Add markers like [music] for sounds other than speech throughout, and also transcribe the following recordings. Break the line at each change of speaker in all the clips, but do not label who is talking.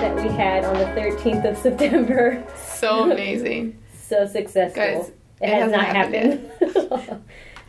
that we had on the 13th of September.
So [laughs] amazing.
so successful.
Guys,
it,
it
has
hasn't happened
happened.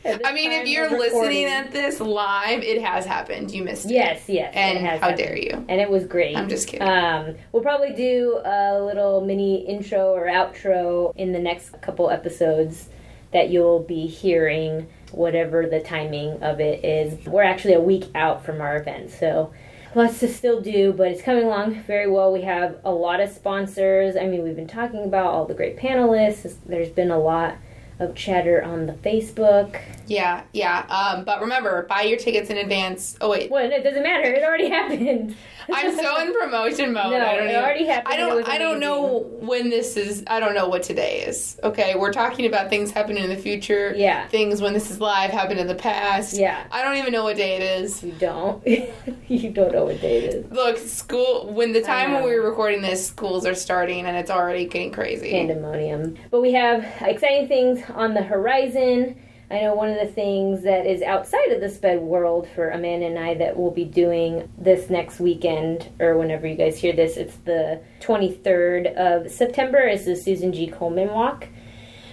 [laughs]
I mean, if you're listening at this live, it has happened. You missed it.
Yes, yes.
And
it has
how
happened.
dare you.
And it was great.
I'm just kidding.
Um, we'll probably do a little mini intro or outro in the next couple episodes that you'll be hearing, whatever the timing of it is. We're actually a week out from our event, so lots to still do, but it's coming along very well. We have a lot of sponsors. I mean, we've been talking about all the great panelists. There's been a lot of chatter on the Facebook.
Yeah, yeah. Um, but remember, buy your tickets in advance. Oh wait,
Well, it doesn't matter. It already [laughs] happened.
I'm so in [laughs] promotion mode.
No,
I don't
it
even,
already happened
I don't. I don't know when this is. I don't know what today is. Okay, we're talking about things happening in the future.
Yeah.
Things when this is live happened in the past.
Yeah.
I don't even know what day it is.
You don't. [laughs] you don't know what day it is.
Look, school. When the time when we were recording this, schools are starting, and it's already getting crazy.
Pandemonium. But we have exciting things on the horizon. I know one of the things that is outside of the sped world for Amanda and I that we'll be doing this next weekend, or whenever you guys hear this, it's the 23rd of September, is the Susan G. Komen Walk.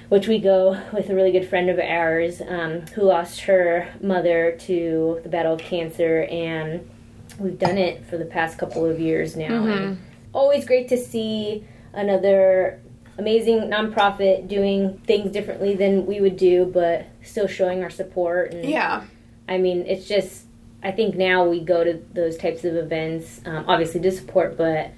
Which we go with a really good friend of ours um, who lost her mother to the battle of cancer, and we've done it for the past couple of years now. And always great to see another amazing nonprofit doing things differently than we would do, but still showing our support. And
Yeah.
I mean, it's just I think now we go to those types of events, um, obviously to support, but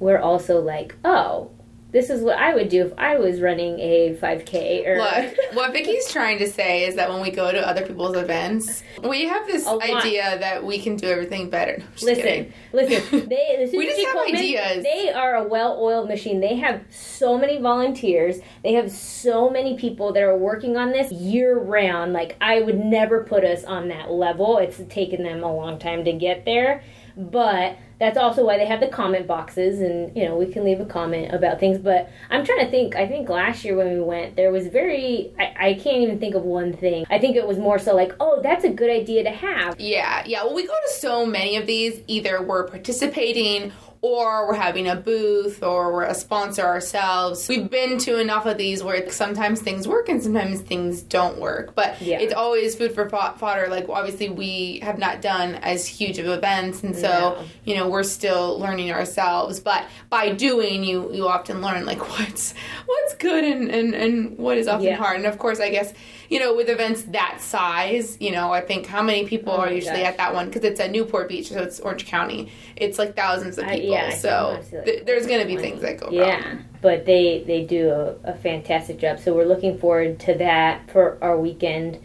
we're also like, oh, this is what I would do if I was running a 5K. Or
Look, [laughs] what Vicky's trying to say is that when we go to other people's events, we have this idea that we can do everything better. No,
Listen,
kidding.
listen. [laughs] They,
We just have ideas.
They are a well-oiled machine. They have so many volunteers. They have so many people that are working on this year-round. Like I would never put us on that level. It's taken them a long time to get there, but that's also why they have the comment boxes, and you know we can leave a comment about things. But I'm trying to think. I think last year when we went, there was very. I, I can't even think of one thing. I think it was more so like, oh, that's a good idea to have.
Yeah, yeah. Well, we go to so many of these. Either we're participating or we're having a booth or we're a sponsor ourselves. We've been to enough of these where sometimes things work and sometimes things don't work. But
Yeah.
it's always food for fodder. Like, obviously, we have not done as huge of events. And so,
No.
you know, we're still learning ourselves. But by doing, you, you often learn, like, [laughs] what's what's good and, and, and what is often
Yeah.
hard. And of course, I guess, you know, with events that size, you know, I think how many people
Oh
are usually
gosh.
at that one because it's at Newport Beach, so it's Orange County. It's like thousands of people,
yeah, I
so
like,
th- there's going to be things that go
Yeah,
wrong.
but they they do a, a fantastic job. So we're looking forward to that for our weekend.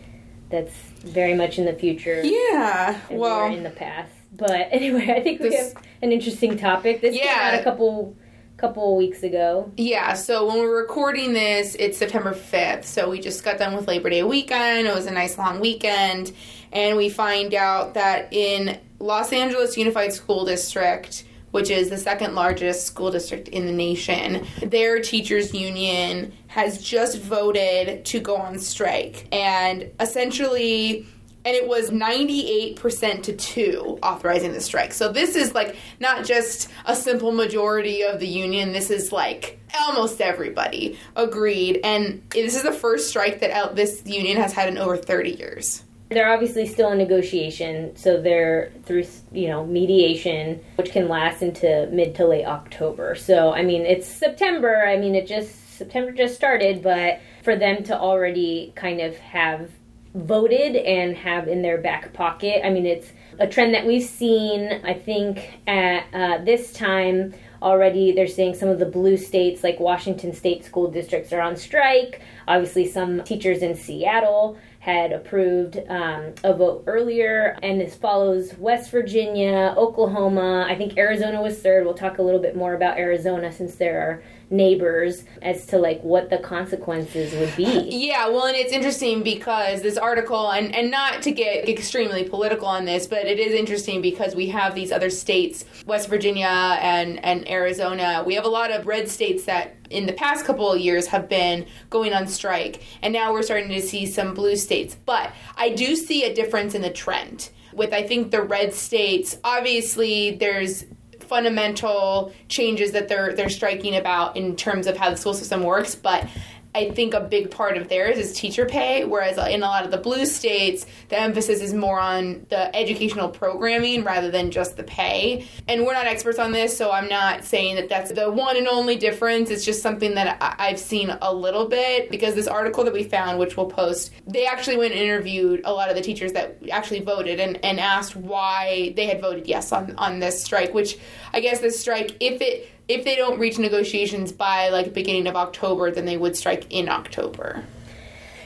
That's very much in the future.
Yeah. Well,
in the past. But [laughs] anyway, I think we
This-
have an interesting topic. This came
Yeah.
out a couple couple weeks ago.
yeah. So when we're recording this, it's September 5th. So we just got done with Labor Day weekend. It was a nice long weekend, and we find out that in Los Angeles Unified School District. Which is the second largest school district in the nation. Their teachers' union has just voted to go on strike. And essentially, and it was 98% to 2 authorizing the strike. So this is like not just a simple majority of the union, this is like almost everybody agreed. And this is the first strike that this union has had in over 30 years.
They're obviously still in negotiation, so they're through you know mediation, which can last into mid to late October. So I mean, it's September. I mean, it just September just started, but for them to already kind of have voted and have in their back pocket, I mean, it's a trend that we've seen. I think at uh, this time already they're saying some of the blue states like washington state school districts are on strike obviously some teachers in seattle had approved um, a vote earlier, and this follows West Virginia, Oklahoma. I think Arizona was third. We'll talk a little bit more about Arizona since there are neighbors as to like what the consequences would be.
Yeah, well, and it's interesting because this article, and, and not to get extremely political on this, but it is interesting because we have these other states, West Virginia and, and Arizona. We have a lot of red states that in the past couple of years have been going on strike, and now we're starting to see some blue states. But I do see a difference in the trend. With I think the red states, obviously there's fundamental changes that they're they're striking about in terms of how the school system works, but I think a big part of theirs is teacher pay, whereas in a lot of the blue states, the emphasis is more on the educational programming rather than just the pay. And we're not experts on this, so I'm not saying that that's the one and only difference. It's just something that I- have seen a little bit because this article that we found, which we'll post, they actually went and interviewed a lot of the teachers that actually voted and, and asked why they had voted yes on, on this strike, which I guess this strike, if it if they don't reach negotiations by like beginning of October, then they would strike in October.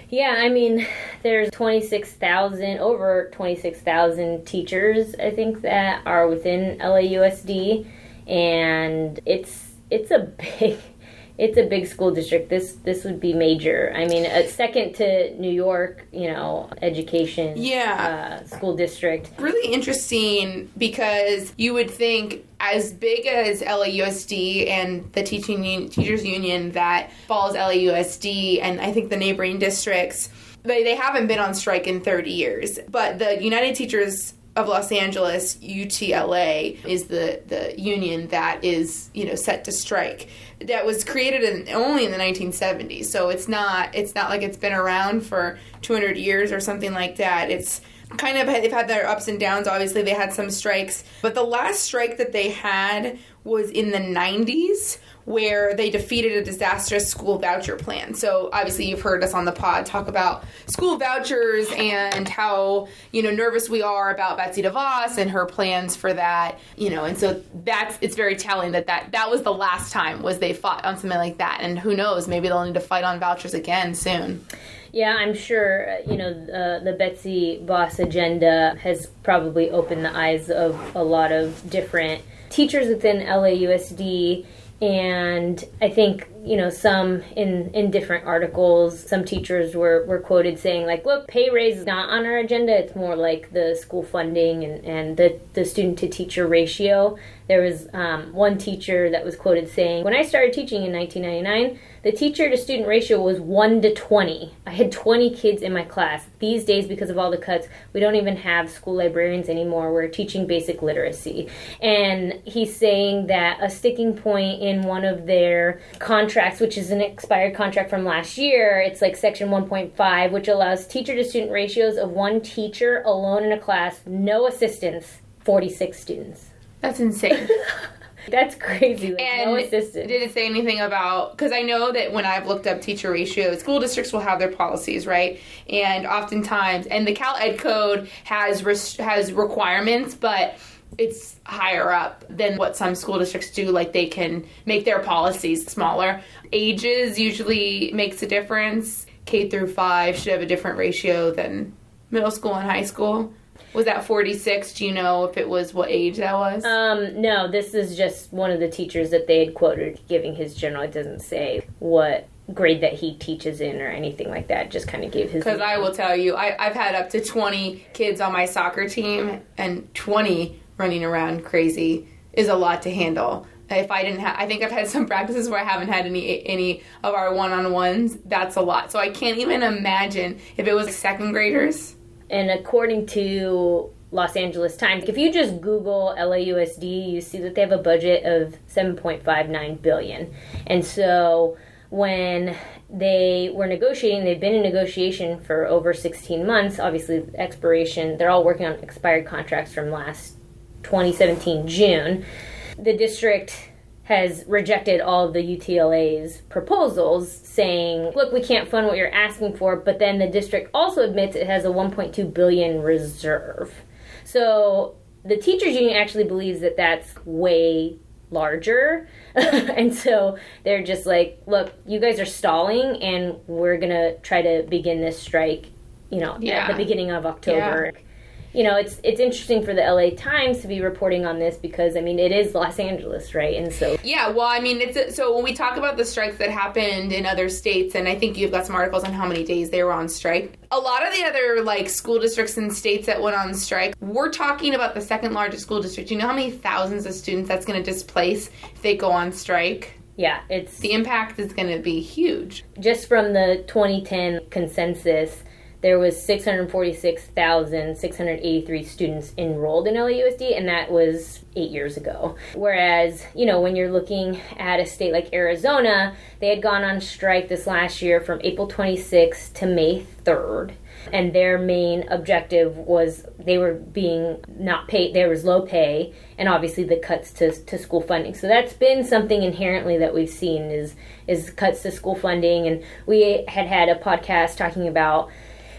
Yeah, I mean, there's 26,000, over 26,000 teachers, I think, that are within LAUSD, and it's it's a [laughs] big it's a big school district. This this would be major. I mean, a second to New York, you know, education.
Yeah.
Uh, school district.
Really interesting because you would think as big as LAUSD and the teaching un- teachers union that follows LAUSD and I think the neighboring districts they, they haven't been on strike in 30 years but the United Teachers of Los Angeles, UTLA, is the, the union that is you know set to strike. That was created in, only in the 1970s, so it's not it's not like it's been around for 200 years or something like that. It's kind of they've had their ups and downs. Obviously, they had some strikes, but the last strike that they had was in the 90s where they defeated a disastrous school voucher plan. So obviously you've heard us on the pod talk about school vouchers and how, you know, nervous we are about Betsy DeVos and her plans for that, you know, and so that's it's very telling that that, that was the last time was they fought on something like that. And who knows, maybe they'll need to fight on vouchers again soon.
Yeah, I'm sure, uh, you know, uh, the Betsy DeVos agenda has probably opened the eyes of a lot of different teachers within LAUSD and I think you know some in in different articles, some teachers were were quoted saying like, "Look, pay raise is not on our agenda. It's more like the school funding and and the the student to teacher ratio." There was um, one teacher that was quoted saying, "When I started teaching in 1999." The teacher to student ratio was 1 to 20. I had 20 kids in my class. These days, because of all the cuts, we don't even have school librarians anymore. We're teaching basic literacy. And he's saying that a sticking point in one of their contracts, which is an expired contract from last year, it's like section 1.5, which allows teacher to student ratios of one teacher alone in a class, no assistants, 46 students.
That's insane. [laughs]
That's crazy. Like,
and
no assistant.
Did it say anything about? Because I know that when I've looked up teacher ratios, school districts will have their policies, right? And oftentimes, and the Cal Ed Code has res- has requirements, but it's higher up than what some school districts do. Like they can make their policies smaller. Ages usually makes a difference. K through five should have a different ratio than middle school and high school. Was that 46? Do you know if it was what age that was?
Um, no, this is just one of the teachers that they had quoted giving his general. It doesn't say what grade that he teaches in or anything like that. Just kind of gave his.
Because I will tell you, I, I've had up to 20 kids on my soccer team, and 20 running around crazy is a lot to handle. If I didn't have, I think I've had some [laughs] practices where I haven't had any any of our one on ones. That's a lot. So I can't even imagine if it was second graders.
And according to Los Angeles Times, if you just Google LAUSD, you see that they have a budget of 7.59 billion. And so when they were negotiating, they've been in negotiation for over 16 months. Obviously, expiration, they're all working on expired contracts from last 2017 June. The district has rejected all of the UTLA's proposals, saying, "Look, we can't fund what you're asking for." But then the district also admits it has a 1.2 billion reserve. So the teachers union actually believes that that's way larger, [laughs] and so they're just like, "Look, you guys are stalling, and we're gonna try to begin this strike you know,
Yeah.
at the beginning of October. You know, it's it's interesting for the LA Times to be reporting on this because I mean it is Los Angeles, right? And so
Yeah, well, I mean, it's so when we talk about the strikes that happened in other states, and I think you've got some articles on how many days they were on strike. A lot of the other like school districts and states that went on strike, we're talking about the second largest school district. You know how many thousands of students that's going to displace if they go on strike?
yeah, it's
The impact is going to be huge.
just from the 2010 census, there was 646,683 students enrolled in LAUSD, and that was eight years ago. Whereas, you know, when you're looking at a state like Arizona, they had gone on strike this last year from April 26th to May 3rd. And their main objective was they were being not paid, there was low pay, and obviously the cuts to, to school funding. So that's been something inherently that we've seen is is cuts to school funding. And we had had a podcast talking about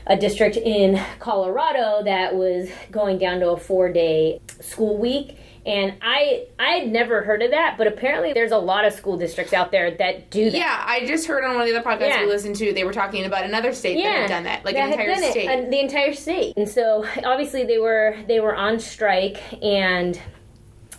a district in Colorado that was going down to a four day school week. And I I had never heard of that, but apparently there's a lot of school districts out there that do that.
Yeah, I just heard on one of the other podcasts
Yeah.
we listened to, they were talking about another state that had done that, like an
that had
entire
done it,
state.
uh, the entire state. And so obviously they were they were on strike and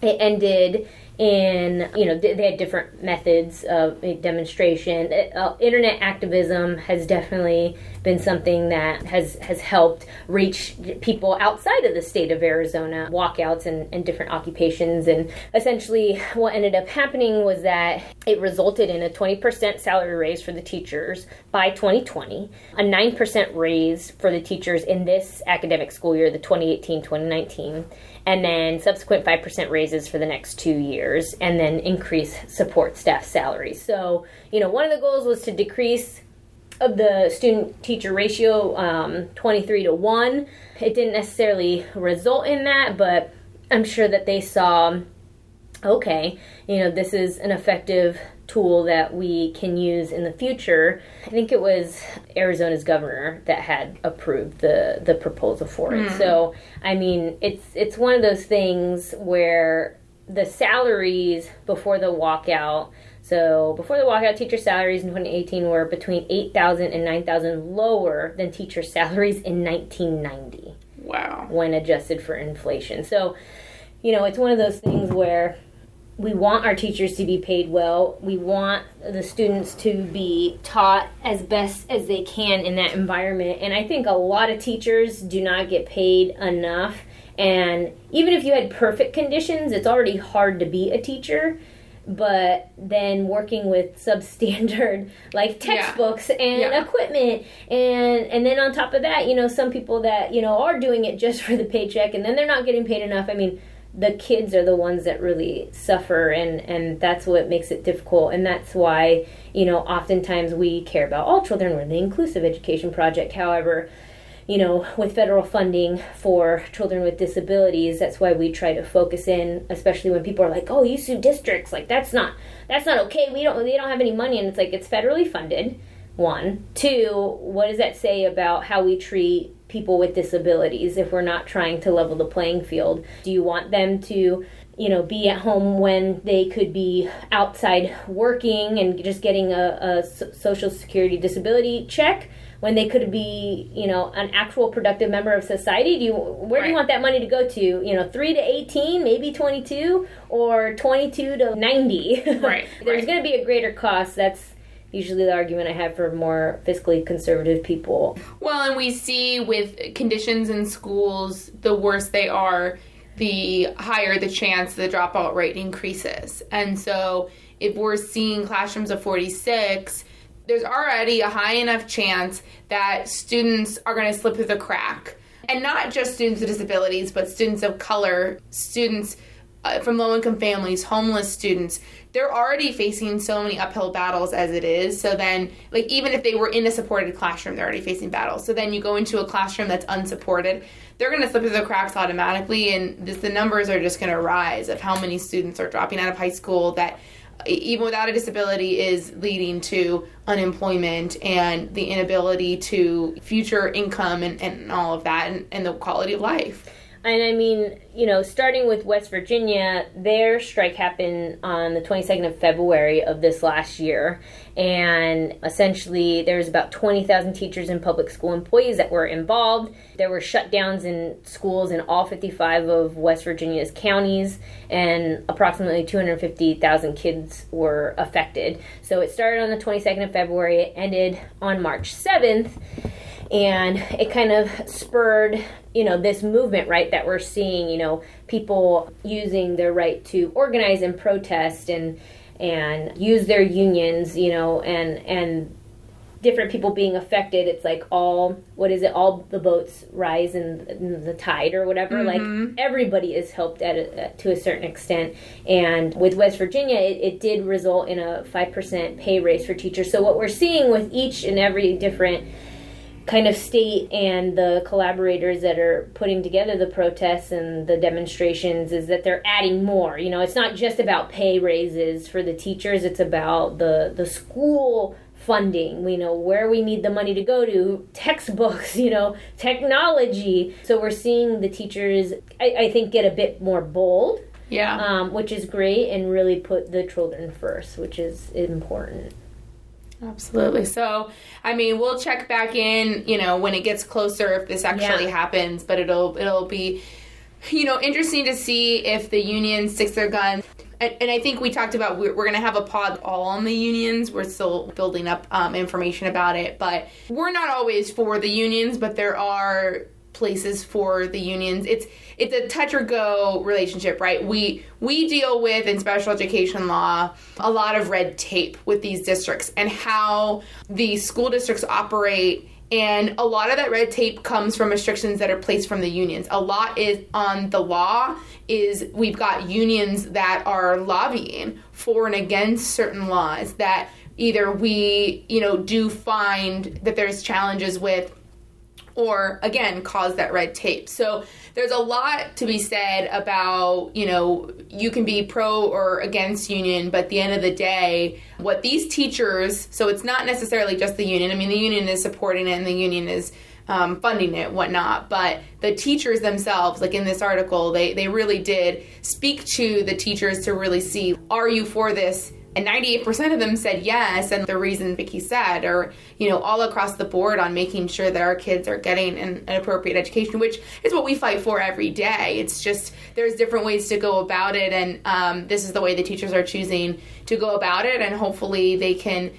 it ended in you know they had different methods of demonstration uh, internet activism has definitely been something that has has helped reach people outside of the state of Arizona walkouts and, and different occupations and essentially what ended up happening was that it resulted in a 20% salary raise for the teachers by 2020 a 9% raise for the teachers in this academic school year the 2018-2019 and then subsequent 5% raises for the next two years, and then increase support staff salaries. So, you know, one of the goals was to decrease of the student teacher ratio um, 23 to 1. It didn't necessarily result in that, but I'm sure that they saw okay, you know, this is an effective tool that we can use in the future. I think it was Arizona's governor that had approved the the proposal for it. So, I mean, it's it's one of those things where the salaries before the walkout so before the walkout, teacher salaries in 2018 were between 8,000 and 9,000 lower than teacher [laughs] salaries in 1990
wow.
when adjusted for inflation. So, you know, it's one of those things where we want our teachers to be paid well. We want the students to be taught as best as they can in that environment. And I think a lot of teachers do not get paid enough. And even if you had perfect conditions, it's already hard to be a teacher. But then working with substandard [laughs] like
Yeah.
textbooks and
Yeah.
equipment and and then on top of that, you know, some people that, you know, are doing it just [laughs] for the paycheck and then they're not getting paid enough. I mean, the kids are the ones that really suffer and and that's what makes it difficult and that's why you know oftentimes we care about all children we're the inclusive education project however you know with federal funding for children with disabilities that's why we try to focus in especially when people are like oh you sue districts. Like that's not that's not okay. We don't they don't have any money and it's like it's federally funded. One. Two what does that say about how we treat people with disabilities if we're not trying to level the playing field? Do you want them to you know be at home when they could be outside working and just getting a, a social security disability check when they could be you know an actual productive member of society do you where do you want that money to go to? You know 3 to 18 maybe 22 or 22 to 90 [laughs]
Right,
there's
right.
going to be a greater cost. That's usually the argument i have for more fiscally conservative people.
Well, and we see with conditions in schools, the worse they are, the higher the chance the dropout rate increases. And so, if we're seeing classrooms of 46, there's already a high enough chance that students are going to slip through the crack. And not just students with disabilities, but students of color, students uh, from low income families, homeless students, they're already facing so many uphill battles as it is. So then, like, even if they were in a supported classroom, they're already facing battles. So then you go into a classroom that's unsupported, they're going to slip through the cracks automatically, and this, the numbers are just going to rise of how many students are dropping out of high school that even without a disability is leading to unemployment and the inability to future income and, and all of that and, and the quality of life
And I mean, you know, starting with West Virginia, their strike happened on the 22nd of February of this last year. And essentially, there was about 20,000 teachers and public school employees that were involved. There were shutdowns in schools in all 55 of West Virginia's counties, and approximately 250,000 kids were affected. So it started on the 22nd of February, it ended on March 7th and it kind of spurred you know this movement right that we're seeing you know people using their right to organize and protest and and use their unions you know and and different people being affected. It's like all what is it? All the boats rise in, in the tide or whatever. Mm-hmm. like everybody is helped at a, to a certain extent. And with west virginia it, it did result in a 5% pay raise for teachers. So what we're seeing with each and every different kind of state and the collaborators that are putting together the protests and the demonstrations is that they're adding more. You know, it's not just about pay raises for the teachers, it's about the the school funding, we know, where we need the money to go to, textbooks, [laughs] you know, technology. So we're seeing the teachers I, I think get a bit more bold.
Yeah.
Um, which is great and really put the children first, which is important.
Absolutely. So, I mean, we'll check back in, you know, when it gets closer if this actually yeah. happens, but it'll it'll be you know, interesting to see if the union sticks their guns. And, and I think we talked about we're, we're going to have a pod all on the unions. We're still building up um, information about it, but we're not always for the unions, but there are places for the unions. It's it's a touch or go relationship, right? We we deal with in special education law a lot of red tape with these districts and how the school districts operate and a lot of that red tape comes from restrictions that are placed from the unions. A lot is on the law is we've got unions that are lobbying for and against certain laws that either we, you know, do find that there's challenges with or again cause that red tape. So there's a lot to be said about, you know, you can be pro or against union, but at the end of the day, what these teachers, so it's not necessarily just the union. I mean, the union is supporting it and the union is um, funding it, whatnot. But the teachers themselves, like in this article, they, they really did speak to the teachers to really see are you for this and 98% of them said yes and the reason vicky said or you know all across the board on making sure that our kids are getting an, an, appropriate education which is what we fight for every day. It's just there's different ways to go about it and um, this is the way the teachers are choosing to go about it and hopefully they can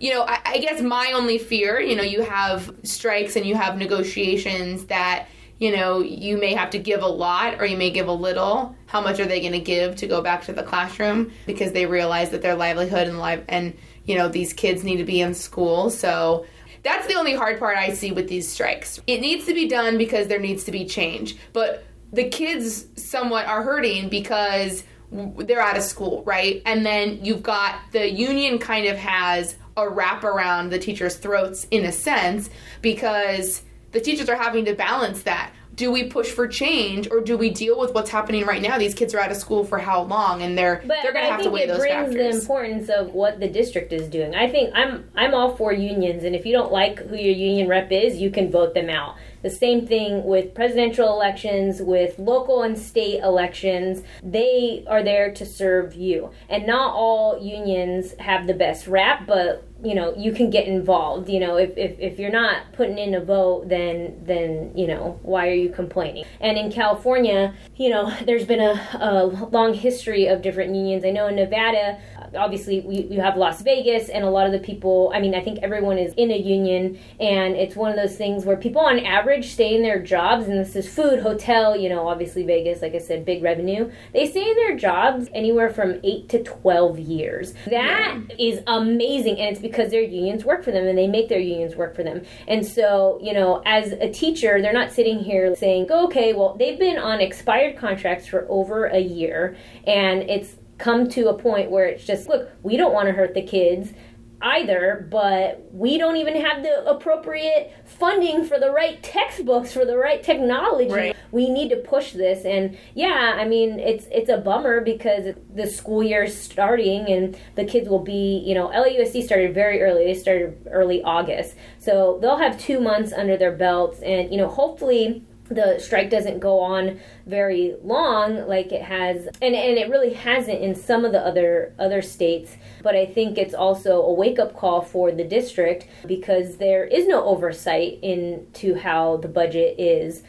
you know I, I guess my only fear you know you have strikes and you have negotiations that you know, you may have to give a lot or you may give a little. How much are they going to give to go back to the classroom because they realize that their livelihood and life and you know these kids need to be in school. So that's the only hard part I see with these strikes. It needs to be done because there needs to be change, but the kids somewhat are hurting because they're out of school, right? And then you've got the union kind of has a wrap around the teachers' throats in a sense because the teachers are having to balance that do we push for change or do we deal with what's happening right now? These kids are out of school for how long, and they're
but
they're going to have to weigh those
factors. I think it brings the importance of what the district is doing. I think I'm I'm all for unions, and if you don't like who your union rep is, you can vote them out. The same thing with presidential elections, with local and state elections. They are there to serve you. And not all unions have the best rap, but you know you can get involved you know if, if, if you're not putting in a vote then then you know why are you complaining and in california you know [laughs] there's been a, a long history of different unions i know in nevada obviously we, you have Las Vegas, and a lot of the people, I mean, I think everyone is in a union, and it's one of those things where people on average stay in their jobs, and this is food, hotel, you know, obviously Vegas, like I said, big revenue. They stay in their jobs anywhere from 8 to 12 years. That yeah. is amazing, and it's because their unions work for them, and they make their unions work for them. And so, you know, as a teacher, they're not sitting here saying, oh, okay, well, they've been on expired contracts for over a year, and it's come to a point where it's just look we don't want to hurt the kids either but we don't even have the appropriate funding for the right textbooks for the right technology. Right. we need to push this and yeah i mean it's it's a bummer because the school year is starting and the kids will be you know lausd started very early. They started early august. So they'll have two months under their belts and you know hopefully the strike doesn't go on very long like it has and, and it really hasn't in some of the other other states but i think it's also a wake-up call for the district because there is no oversight into how the budget is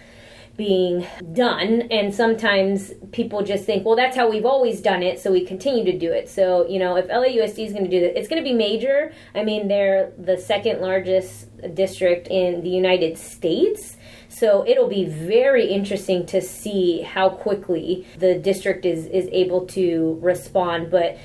being done and sometimes people just think well that's how we've always done it so we continue to do it. So you know if lausd is going to do that it's going to be major. I mean they're the second largest district in the united states so it'll be very interesting to see how quickly the district is, is able to respond. But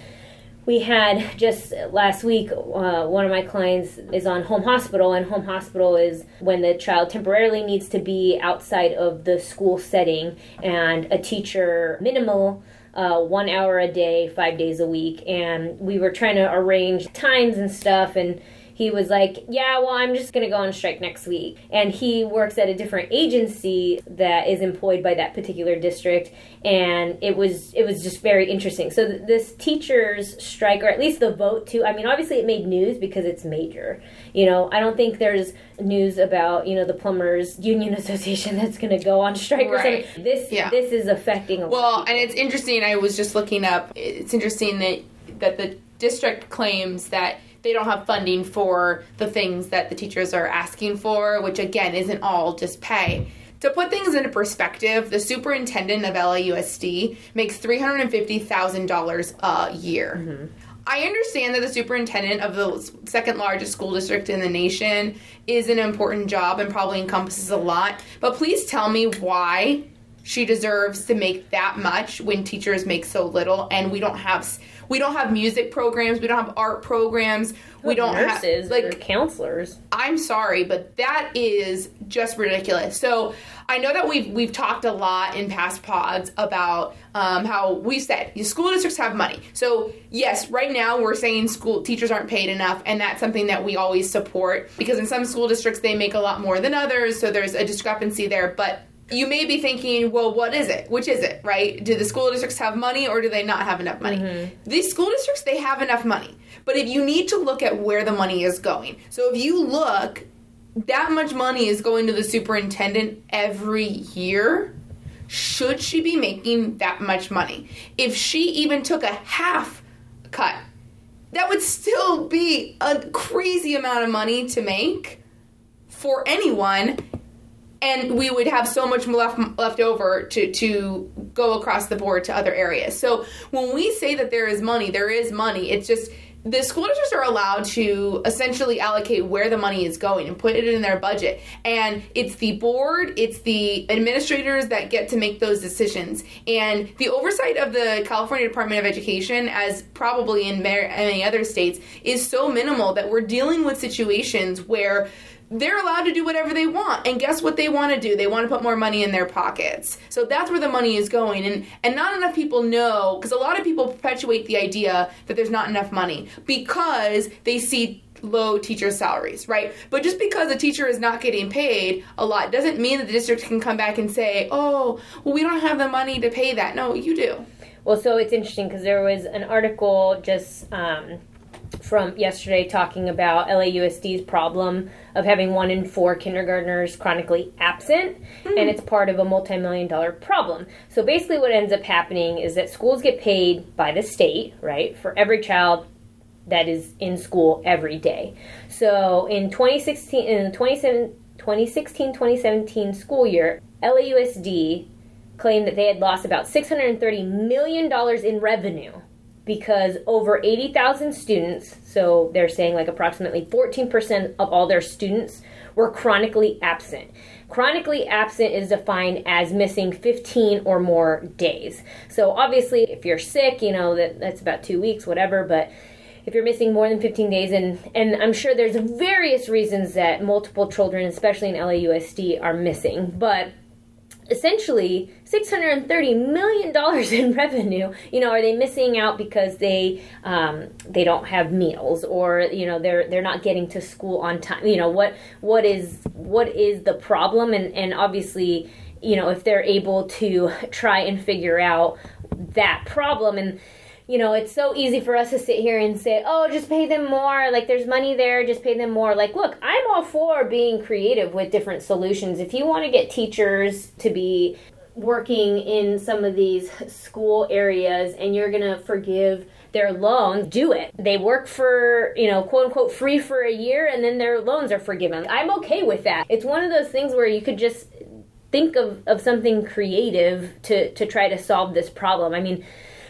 we had just last week, uh, one of my clients is on home hospital, and home hospital is when the child temporarily needs to be outside of the school setting, and a teacher minimal. Uh, one hour a day, five days a week, and we were trying to arrange times and stuff, and he was like, Yeah, well, I'm just going to go on strike next week. And he works at a different agency that is employed by that particular district. And it was it was just very interesting. So th- this teachers strike, or at least the vote to, I mean, obviously it made news because it's major. You know, I don't think there's news about you know the plumbers union [laughs] association that's going to go on strike right. or something. This yeah. this is affecting.
well, and it's interesting. I was just looking up. It's interesting that that the district claims that they don't have funding for the things that the teachers are asking for, which again isn't all just pay. To put things into perspective, the superintendent of LAUSD makes $350,000 a year. Mm-hmm. I understand that the superintendent of the second largest school district in the nation is an important job and probably encompasses a lot, but please tell me why she deserves to make that much when teachers make so little and we don't have we don't have music programs. We don't have art programs. We don't
nurses have like counselors.
I'm sorry, but that is just ridiculous. So I know that we've we've talked a lot in past pods about um, how we said school districts have money. So yes, right now we're saying school teachers aren't paid enough, and that's something that we always support because in some school districts they make a lot more than others. So there's a discrepancy there, but you may be thinking, well, what is it? Which is it, right? Do the school districts have money or do they not have enough money? Mm-hmm. These school districts, they have enough money. But if you need to look at where the money is going. So if you look, that much money is going to the superintendent every year. Should she be making that much money? If she even took a half cut, that would still be a crazy amount of money to make for anyone and we would have so much left left over to to go across the board to other areas. So when we say that there is money, there is money. It's just the school districts are allowed to essentially allocate where the money is going and put it in their budget. And it's the board, it's the administrators that get to make those decisions. And the oversight of the California Department of Education, as probably in many other states, is so minimal that we're dealing with situations where they're allowed to do whatever they want and guess what they want to do they want to put more money in their pockets so that's where the money is going and and not enough people know because a lot of people perpetuate the idea that there's not enough money because they see low teacher salaries, right? But just because a teacher is not getting paid a lot doesn't mean that the district can come back and say, "Oh, well, we don't have the money to pay that." No, you do.
Well, so it's interesting because there was an article just um, from yesterday talking about LAUSD's problem of having one in four kindergartners chronically absent, mm. and it's part of a multi million dollar problem. So basically, what ends up happening is that schools get paid by the state, right, for every child that is in school every day. So in 2016, in the 2016 2017 school year, LAUSD claimed that they had lost about $630 million in revenue because over 80,000 students, so they're saying like approximately 14% of all their students were chronically absent. Chronically absent is defined as missing 15 or more days. So obviously if you're sick, you know that that's about 2 weeks whatever, but if you're missing more than 15 days and and I'm sure there's various reasons that multiple children especially in LAUSD are missing, but essentially 630 million dollars in [laughs] revenue. You know are they missing out because they um, they don't have meals or you know they're they're not getting to school on time? You know what what is what is the problem? And and obviously you know if they're able to try and figure out that problem and you know, it's so easy for us to sit here and say, oh, just pay them more. Like, there's money there, just pay them more. Like, look, I'm all for being creative with different solutions. If you want to get teachers to be working in some of these school areas and you're going to forgive their loans, do it. They work for, you know, quote unquote free for a year and then their loans are forgiven. I'm okay with that. It's one of those things where you could just think of, of something creative to, to try to solve this problem. I mean,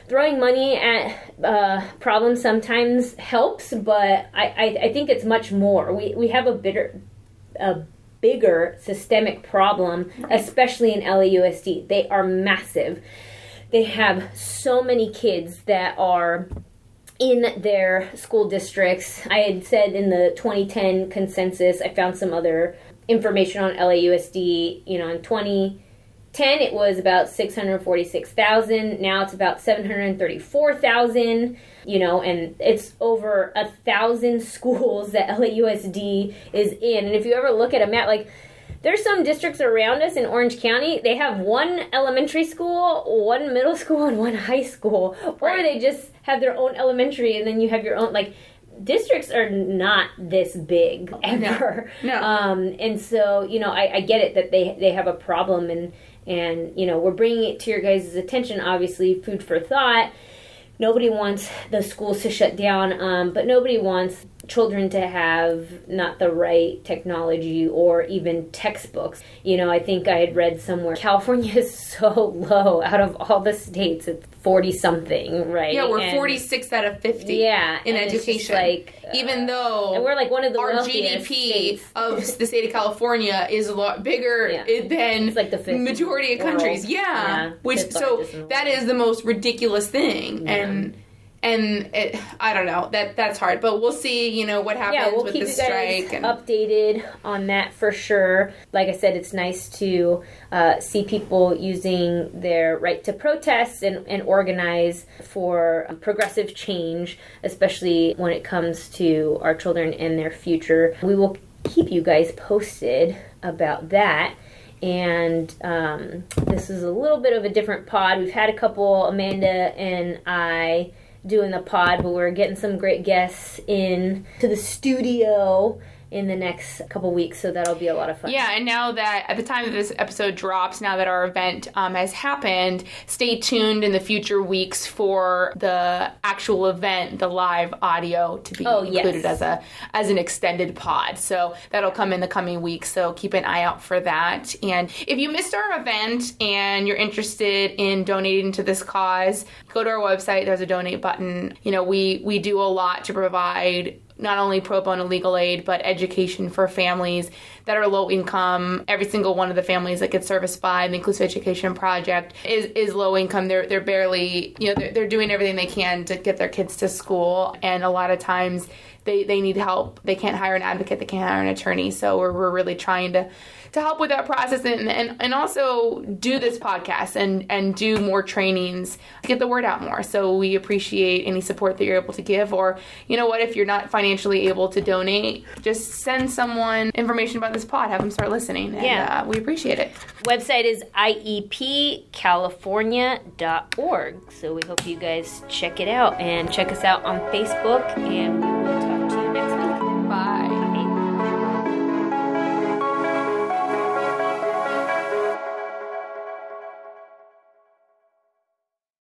throwing money at uh, problems sometimes helps, but I, I, I, think it's much more. We, we have a bitter, a bigger systemic problem, especially in LAUSD. They are massive. They have so many kids that are in their school districts. I had said in the 2010 consensus, I found some other information on LAUSD, you know, in 20 10 it was about 646,000 now it's about 734,000 you know and it's over a thousand [laughs] schools that LAUSD is in. And if you ever look at a map like there's some districts around us in Orange County they have one elementary school one middle [laughs] school and one high school. Right. or they just have their own elementary and then you have your own like districts are not this big ever.
No, no.
Um, and so you know I, I get it that they they have a problem and and you know we're bringing it to your guys' attention obviously food for thought. Nobody wants the schools to shut down um, but nobody wants children to have not the right technology or even textbooks. You know, I think I had read somewhere California is so [laughs] low out of all the states. It's 40 something, right?
Yeah, we're and 46 out of 50
yeah,
in education.
like
even uh, though
and we're like one of the
our GDP
states.
of the state of California is a lot bigger yeah. than
it's like the
majority of countries. Yeah.
yeah.
Which so that is the most ridiculous thing.
Yeah.
And and it, I don't know that that's hard, but we'll see. You know what happens
yeah, we'll
with
keep
the
you guys
strike. And...
updated on that for sure. Like I said, it's nice to uh, see people using their right to protest and, and organize for progressive change, especially when it comes to our children and their future. We will keep you guys posted about that and um, this is a little bit of a different pod. We've had a couple, Amanda and I doing the pod, but we're getting some great guests in to the studio in the next couple weeks, so that'll be a lot of fun.
Yeah, and now that at the time that this episode drops, now that our event um, has happened, stay tuned in the future weeks for the actual event, the live audio to be
oh,
included
yes.
as a as an extended pod. So that'll come in the coming weeks. So keep an eye out for that. And if you missed our event and you're interested in donating to this cause, go to our website. There's a donate button. You know, we we do a lot to provide not only pro bono legal aid, but education for families that are low income. Every single one of the families that gets serviced by the Inclusive Education Project is, is low income. They're, they're barely, you know, they're, they're doing everything they can to get their kids to school. And a lot of times they, they need help. They can't hire an advocate, they can't hire an attorney. So we're, we're really trying to to help with that process and, and, and also do this podcast and, and do more trainings to get the word out more. So we appreciate any support that you're able to give. Or, you know what, if you're not financially able to donate, just send someone information about this pod, have them start listening. And,
yeah.
Uh, we appreciate it.
Website is iepcalifornia.org. So we hope you guys check it out and check us out on Facebook and